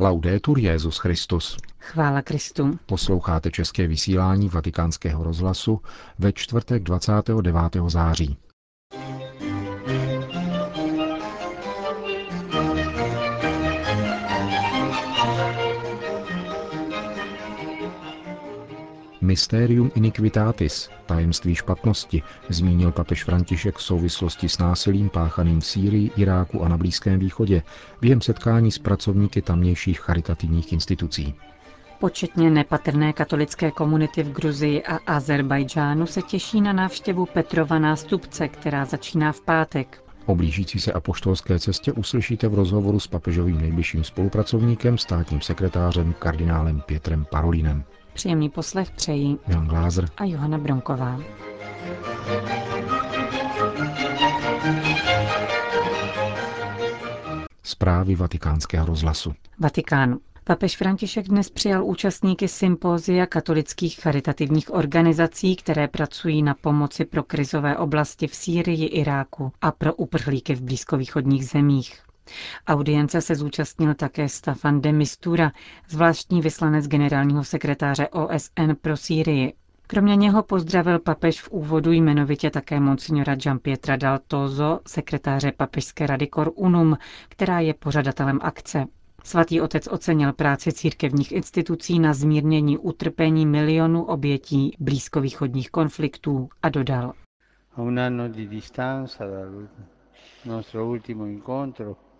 Laudetur Jezus Christus. Chvála Kristu. Posloucháte české vysílání Vatikánského rozhlasu ve čtvrtek 29. září. Mysterium iniquitatis, tajemství špatnosti, zmínil papež František v souvislosti s násilím páchaným v Sýrii, Iráku a na Blízkém východě během setkání s pracovníky tamnějších charitativních institucí. Početně nepatrné katolické komunity v Gruzii a Azerbajdžánu se těší na návštěvu Petrova nástupce, která začíná v pátek. O blížící se apoštolské cestě uslyšíte v rozhovoru s papežovým nejbližším spolupracovníkem, státním sekretářem kardinálem Pětrem Parolínem. Příjemný poslech přejí Jan Glázer a Johana Bronková. Zprávy vatikánského rozhlasu. Vatikán. Papež František dnes přijal účastníky sympózia katolických charitativních organizací, které pracují na pomoci pro krizové oblasti v Sýrii, Iráku a pro uprchlíky v blízkovýchodních zemích. Audience se zúčastnil také Stefan de Mistura, zvláštní vyslanec generálního sekretáře OSN pro Sýrii. Kromě něho pozdravil papež v úvodu jmenovitě také monsignora Gianpietra Daltozo, sekretáře papežské rady Cor Unum, která je pořadatelem akce. Svatý otec ocenil práci církevních institucí na zmírnění utrpení milionů obětí blízkovýchodních konfliktů a dodal.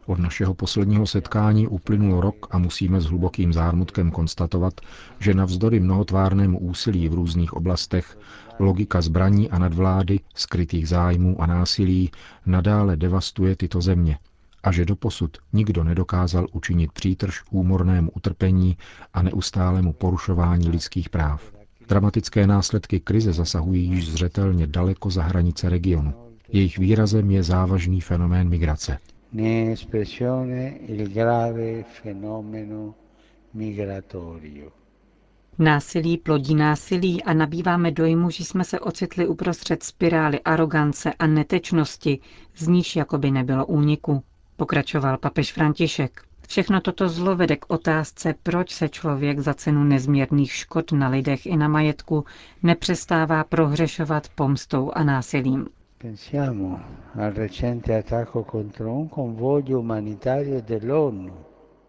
Od našeho posledního setkání uplynul rok a musíme s hlubokým zármutkem konstatovat, že navzdory mnohotvárnému úsilí v různých oblastech logika zbraní a nadvlády, skrytých zájmů a násilí nadále devastuje tyto země a že doposud nikdo nedokázal učinit přítrž úmornému utrpení a neustálému porušování lidských práv. Dramatické následky krize zasahují již zřetelně daleko za hranice regionu. Jejich výrazem je závažný fenomén migrace ne espressione il grave fenomeno migratorio. Násilí plodí násilí a nabýváme dojmu, že jsme se ocitli uprostřed spirály arogance a netečnosti, z níž jakoby nebylo úniku, pokračoval papež František. Všechno toto zlo vede k otázce, proč se člověk za cenu nezměrných škod na lidech i na majetku nepřestává prohřešovat pomstou a násilím. Pensiamo al recente attacco contro un convoglio umanitario dell'ONU.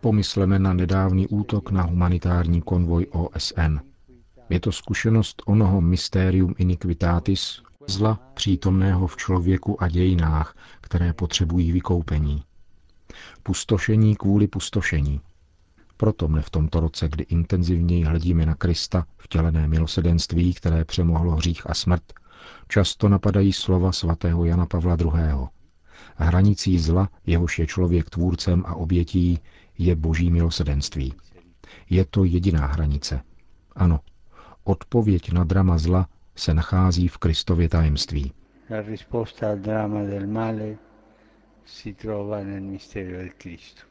Pomysleme na nedávný útok na humanitární konvoj OSN. Je to zkušenost onoho mysterium iniquitatis, zla přítomného v člověku a dějinách, které potřebují vykoupení. Pustošení kvůli pustošení. Proto mne v tomto roce, kdy intenzivněji hledíme na Krista, vtělené milosedenství, které přemohlo hřích a smrt, často napadají slova svatého Jana Pavla II. Hranicí zla, jehož je člověk tvůrcem a obětí, je boží milosedenství. Je to jediná hranice. Ano, odpověď na drama zla se nachází v Kristově tajemství. La risposta al drama del male si trova nel mistero del Cristo.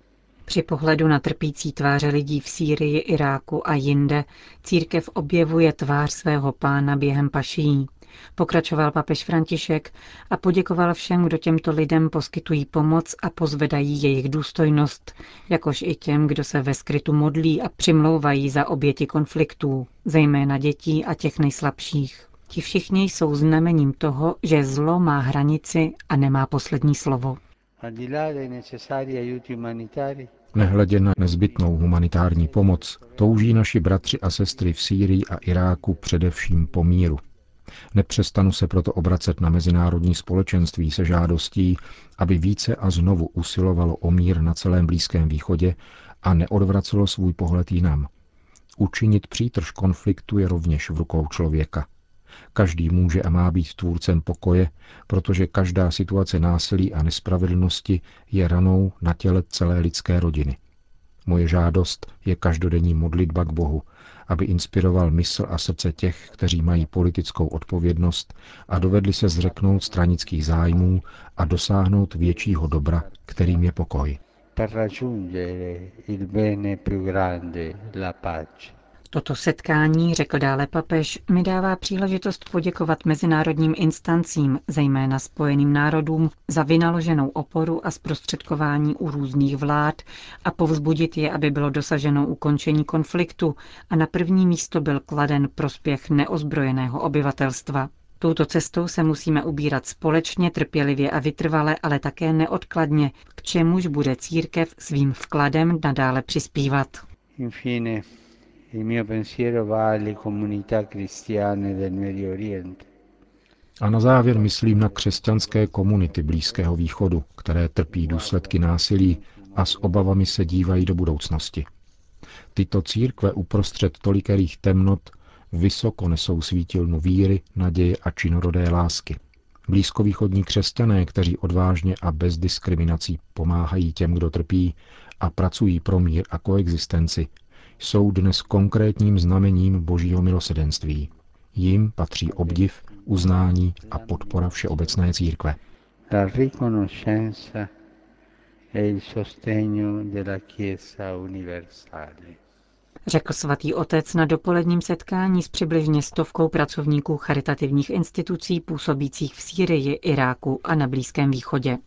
Při pohledu na trpící tváře lidí v Sýrii, Iráku a jinde církev objevuje tvář svého pána během paší. Pokračoval papež František a poděkoval všem, kdo těmto lidem poskytují pomoc a pozvedají jejich důstojnost, jakož i těm, kdo se ve skrytu modlí a přimlouvají za oběti konfliktů, zejména dětí a těch nejslabších. Ti všichni jsou znamením toho, že zlo má hranici a nemá poslední slovo. Nehledě na nezbytnou humanitární pomoc, touží naši bratři a sestry v Sýrii a Iráku především po míru. Nepřestanu se proto obracet na mezinárodní společenství se žádostí, aby více a znovu usilovalo o mír na celém Blízkém východě a neodvracelo svůj pohled jinam. Učinit přítrž konfliktu je rovněž v rukou člověka. Každý může a má být tvůrcem pokoje, protože každá situace násilí a nespravedlnosti je ranou na těle celé lidské rodiny. Moje žádost je každodenní modlitba k Bohu, aby inspiroval mysl a srdce těch, kteří mají politickou odpovědnost a dovedli se zřeknout stranických zájmů a dosáhnout většího dobra, kterým je pokoj. Toto setkání, řekl dále papež, mi dává příležitost poděkovat mezinárodním instancím, zejména Spojeným národům, za vynaloženou oporu a zprostředkování u různých vlád a povzbudit je, aby bylo dosaženo ukončení konfliktu a na první místo byl kladen prospěch neozbrojeného obyvatelstva. Touto cestou se musíme ubírat společně, trpělivě a vytrvale, ale také neodkladně, k čemuž bude církev svým vkladem nadále přispívat. Infine, il mio pensiero va alle comunità cristiane del Medio Oriente. A na závěr myslím na křesťanské komunity Blízkého východu, které trpí důsledky násilí a s obavami se dívají do budoucnosti. Tyto církve uprostřed tolikerých temnot vysoko nesou svítilnu víry, naděje a činorodé lásky. Blízkovýchodní křesťané, kteří odvážně a bez diskriminací pomáhají těm, kdo trpí a pracují pro mír a koexistenci, jsou dnes konkrétním znamením božího milosedenství. Jim patří obdiv, uznání a podpora všeobecné církve. E il sostegno della Chiesa universale. Řekl svatý otec na dopoledním setkání s přibližně stovkou pracovníků charitativních institucí působících v Sýrii, Iráku a na Blízkém východě.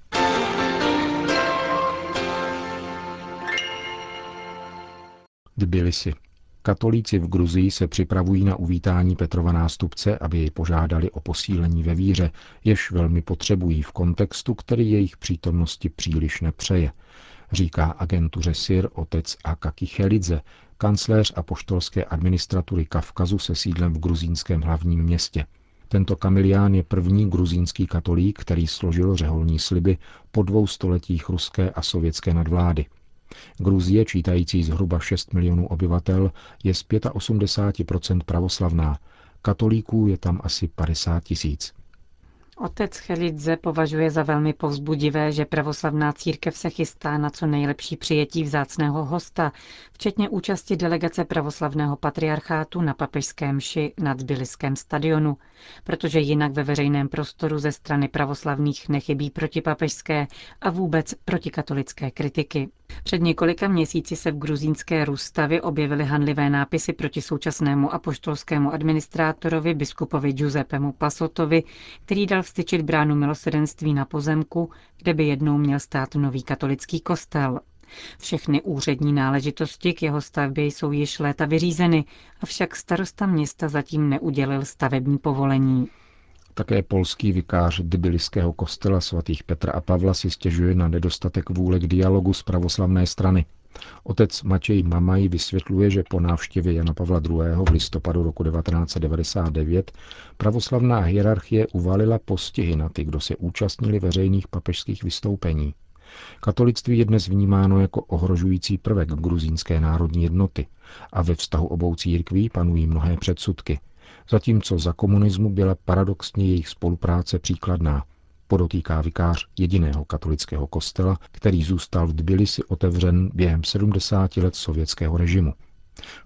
Tbilisi. Katolíci v Gruzii se připravují na uvítání Petrova nástupce, aby jej požádali o posílení ve víře, jež velmi potřebují v kontextu, který jejich přítomnosti příliš nepřeje, říká agentuře SIR otec Akaki Chelidze, kancléř apoštolské administratury Kavkazu se sídlem v gruzínském hlavním městě. Tento Kamilián je první gruzínský katolík, který složil řeholní sliby po dvou stoletích ruské a sovětské nadvlády. Gruzie, čítající zhruba 6 milionů obyvatel, je z 85% pravoslavná. Katolíků je tam asi 50 tisíc. Otec Chelidze považuje za velmi povzbudivé, že pravoslavná církev se chystá na co nejlepší přijetí vzácného hosta, včetně účasti delegace pravoslavného patriarchátu na papežském mši na Tbiliském stadionu, protože jinak ve veřejném prostoru ze strany pravoslavných nechybí protipapežské a vůbec protikatolické kritiky. Před několika měsíci se v gruzínské Rustavě objevily hanlivé nápisy proti současnému apoštolskému administrátorovi biskupovi Giuseppemu Pasotovi, který dal vstyčit bránu milosedenství na pozemku, kde by jednou měl stát nový katolický kostel. Všechny úřední náležitosti k jeho stavbě jsou již léta vyřízeny, avšak starosta města zatím neudělil stavební povolení. Také polský vikář Dybiliského kostela svatých Petra a Pavla si stěžuje na nedostatek vůle k dialogu z pravoslavné strany. Otec Matěj Mamaj vysvětluje, že po návštěvě Jana Pavla II. v listopadu roku 1999 pravoslavná hierarchie uvalila postihy na ty, kdo se účastnili veřejných papežských vystoupení. Katolictví je dnes vnímáno jako ohrožující prvek gruzínské národní jednoty a ve vztahu obou církví panují mnohé předsudky – zatímco za komunismu byla paradoxně jejich spolupráce příkladná, podotýká vikář jediného katolického kostela, který zůstal v Tbilisi otevřen během 70 let sovětského režimu.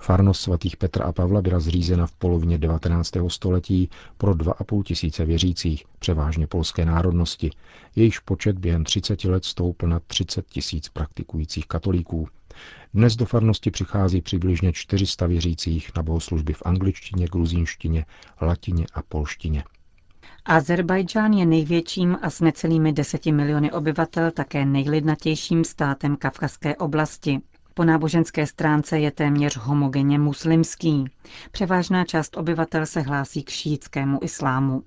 Farnost svatých Petra a Pavla byla zřízena v polovině 19. století pro 2,5 tisíce věřících, převážně polské národnosti. Jejíž počet během 30 let stoupl na 30 tisíc praktikujících katolíků. Dnes do farnosti přichází přibližně 400 věřících na bohoslužby v angličtině, gruzínštině, latině a polštině. Azerbajdžán je největším a s necelými deseti miliony obyvatel také nejlidnatějším státem Kavkazské oblasti. Po náboženské stránce je téměř homogenně muslimský. Převážná část obyvatel se hlásí k šíitskému islámu.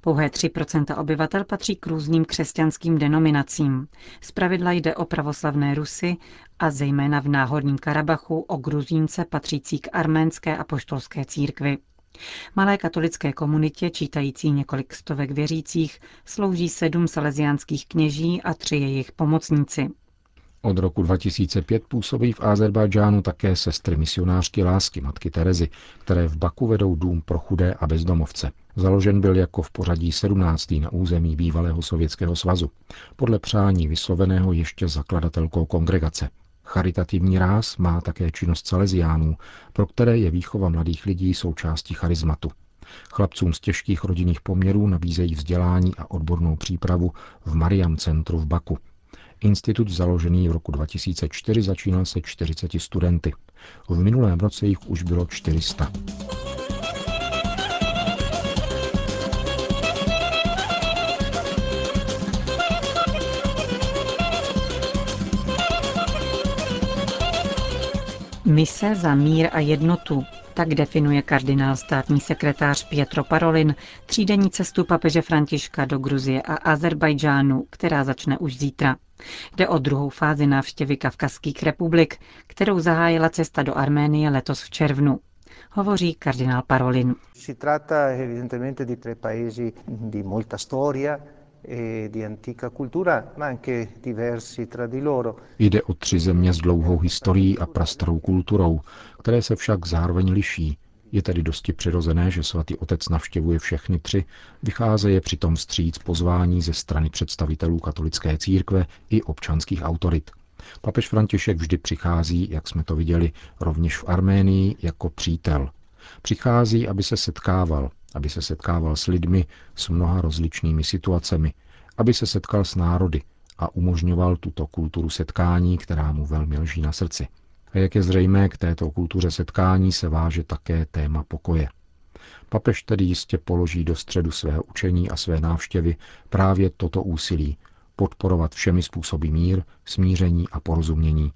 Pouhé 3% obyvatel patří k různým křesťanským denominacím. Zpravidla jde o pravoslavné Rusy a zejména v náhorním Karabachu o Gruzínce patřící k arménské a poštolské církvi. Malé katolické komunitě, čítající několik stovek věřících, slouží sedm salesiánských kněží a tři jejich pomocníci. Od roku 2005 působí v Azerbajdžánu také sestry misionářky lásky Matky Terezy, které v Baku vedou dům pro chudé a bezdomovce. Založen byl jako v pořadí 17. na území bývalého Sovětského svazu, podle přání vysloveného ještě zakladatelkou kongregace. Charitativní ráz má také činnost Salesiánů, pro které je výchova mladých lidí součástí charizmatu. Chlapcům z těžkých rodinných poměrů nabízejí vzdělání a odbornou přípravu v Mariam centru v Baku – Institut založený v roku 2004 začínal se 40 studenty. V minulém roce jich už bylo 400. Mise za mír a jednotu. Tak definuje kardinál státní sekretář Pietro Parolin třídenní cestu papeže Františka do Gruzie a Azerbajdžánu, která začne už zítra. Jde o druhou fázi návštěvy Kavkazských republik, kterou zahájila cesta do Arménie letos v červnu. Hovoří kardinál Parolin. Si tratta evidentemente di tre paesi di molta storia, e Jde o tři země s dlouhou historií a prastarou kulturou, které se však zároveň liší. Je tedy dosti přirozené, že svatý otec navštěvuje všechny tři, vycházeje přitom stříc pozvání ze strany představitelů katolické církve i občanských autorit. Papež František vždy přichází, jak jsme to viděli, rovněž v Arménii jako přítel. Přichází, aby se setkával, aby se setkával s lidmi s mnoha rozličnými situacemi, aby se setkal s národy a umožňoval tuto kulturu setkání, která mu velmi leží na srdci. A jak je zřejmé, k této kultuře setkání se váže také téma pokoje. Papež tedy jistě položí do středu svého učení a své návštěvy právě toto úsilí podporovat všemi způsoby mír, smíření a porozumění,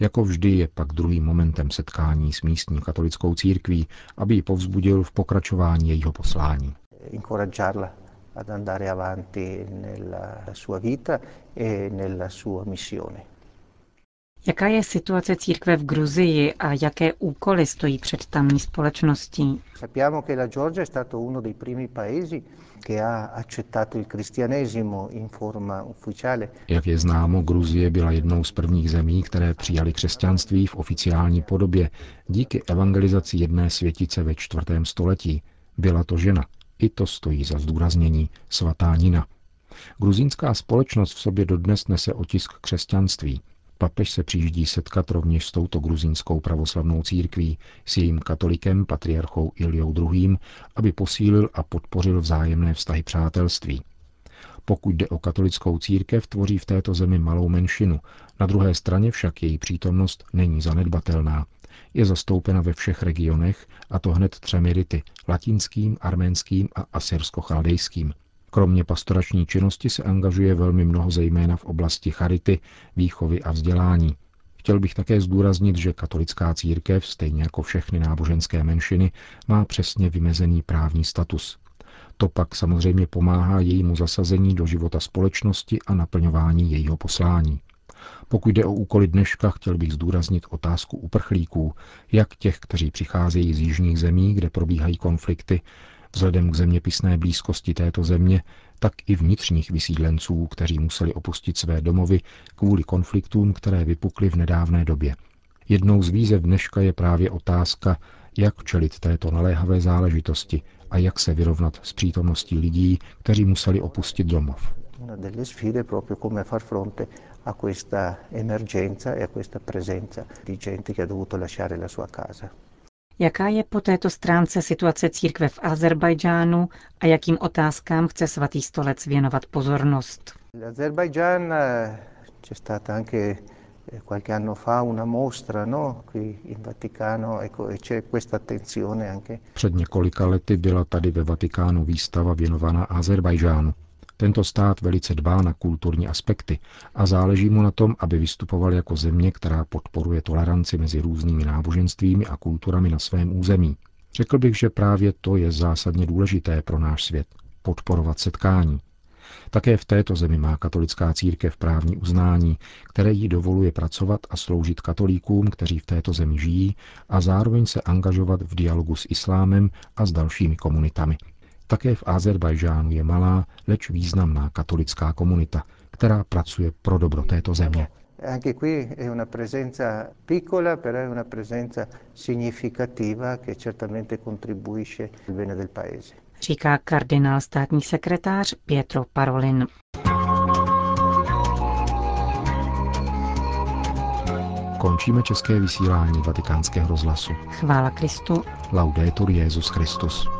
jako vždy je pak druhým momentem setkání s místní katolickou církví, aby ji povzbudil v pokračování jejího poslání. ad andare avanti nella sua vita e nella sua missione. Jaká je situace církve v Gruzii a jaké úkoly stojí před tamní společností? Jak je známo, Gruzie byla jednou z prvních zemí, které přijali křesťanství v oficiální podobě díky evangelizaci jedné světice ve čtvrtém století. Byla to žena. I to stojí za zdůraznění svatá Nina. Gruzínská společnost v sobě dodnes nese otisk křesťanství. Papež se přijíždí setkat rovněž s touto gruzínskou pravoslavnou církví, s jejím katolikem, patriarchou Iliou II., aby posílil a podpořil vzájemné vztahy přátelství. Pokud jde o katolickou církev, tvoří v této zemi malou menšinu, na druhé straně však její přítomnost není zanedbatelná. Je zastoupena ve všech regionech, a to hned třemi rity, latinským, arménským a asyrsko-chaldejským – Kromě pastorační činnosti se angažuje velmi mnoho zejména v oblasti charity, výchovy a vzdělání. Chtěl bych také zdůraznit, že katolická církev, stejně jako všechny náboženské menšiny, má přesně vymezený právní status. To pak samozřejmě pomáhá jejímu zasazení do života společnosti a naplňování jejího poslání. Pokud jde o úkoly dneška, chtěl bych zdůraznit otázku uprchlíků, jak těch, kteří přicházejí z jižních zemí, kde probíhají konflikty, Vzhledem k zeměpisné blízkosti této země, tak i vnitřních vysídlenců, kteří museli opustit své domovy kvůli konfliktům, které vypukly v nedávné době. Jednou z výzev dneška je právě otázka, jak čelit této naléhavé záležitosti a jak se vyrovnat s přítomností lidí, kteří museli opustit domov. Jaká je po této stránce situace církve v Azerbajdžánu a jakým otázkám chce svatý stolec věnovat pozornost? Eh, c'è stata anche eh, qualche anno fa una mostra no? qui in Vaticano ecco, e c'è questa attenzione anche. Před několika lety byla tady ve Vatikánu výstava věnovaná Azerbajdžánu. Tento stát velice dbá na kulturní aspekty a záleží mu na tom, aby vystupoval jako země, která podporuje toleranci mezi různými náboženstvími a kulturami na svém území. Řekl bych, že právě to je zásadně důležité pro náš svět podporovat setkání. Také v této zemi má katolická církev právní uznání, které jí dovoluje pracovat a sloužit katolíkům, kteří v této zemi žijí, a zároveň se angažovat v dialogu s islámem a s dalšími komunitami. Také v Azerbajžánu je malá, leč významná katolická komunita, která pracuje pro dobro této země. Anche qui è una presenza piccola, però è una presenza significativa che certamente contribuisce al bene del paese. Říká kardinál státní sekretář Pietro Parolin. Končíme české vysílání vatikánského rozhlasu. Chvála Kristu. Laudetur Jezus Christus.